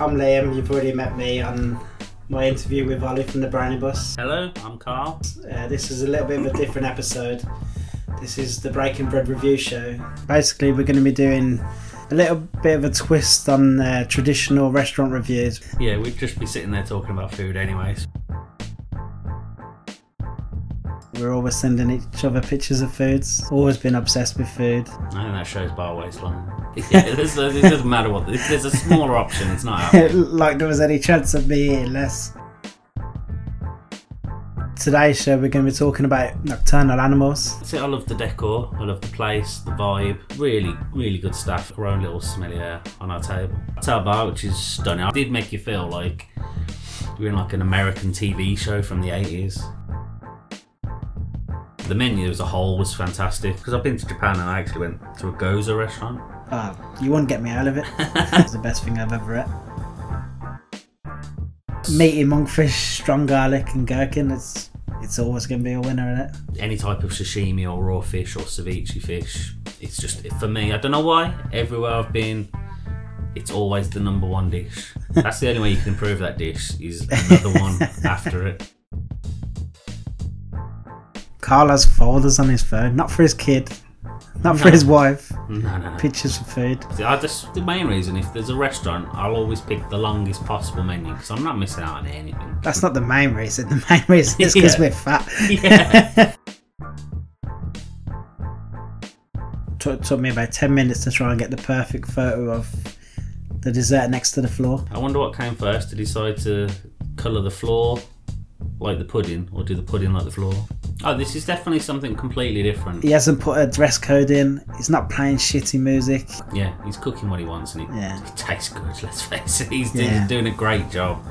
I'm Liam. You've already met me on my interview with Ollie from the Brownie Bus. Hello, I'm Carl. Uh, this is a little bit of a different episode. This is the Breaking Bread review show. Basically, we're going to be doing a little bit of a twist on uh, traditional restaurant reviews. Yeah, we'd just be sitting there talking about food anyways. We're always sending each other pictures of foods. Always been obsessed with food. I think that shows bar waistline. Yeah, it doesn't matter what. If there's a smaller option, it's not happening. like there was any chance of me eating less. Today's show, we're going to be talking about nocturnal animals. I love the decor. I love the place, the vibe. Really, really good stuff. Our own little smelly air on our table. Hotel bar, which is stunning. It did make you feel like you're in like an American TV show from the 80s. The menu as a whole was fantastic because I've been to Japan and I actually went to a gyoza restaurant. Oh, you wouldn't get me out of it. it's the best thing I've ever ate. Meaty monkfish, strong garlic, and gherkin. It's it's always going to be a winner in it. Any type of sashimi or raw fish or ceviche fish, it's just for me. I don't know why. Everywhere I've been, it's always the number one dish. That's the only way you can improve that dish is another one after it. Carl has folders on his phone, not for his kid, not for his wife. No, no, no. Pictures of food. See, I just the main reason if there's a restaurant, I'll always pick the longest possible menu because I'm not missing out on anything. That's not the main reason. The main reason is because Yeah. we're fat. Yeah. Took, took me about 10 minutes to try and get the perfect photo of the dessert next to the floor. I wonder what came first to decide to colour the floor like the pudding or do the pudding like the floor. Oh, this is definitely something completely different. He hasn't put a dress code in, he's not playing shitty music. Yeah, he's cooking what he wants and it, Yeah. it tastes good, let's face it. He's, Yeah. doing a great job.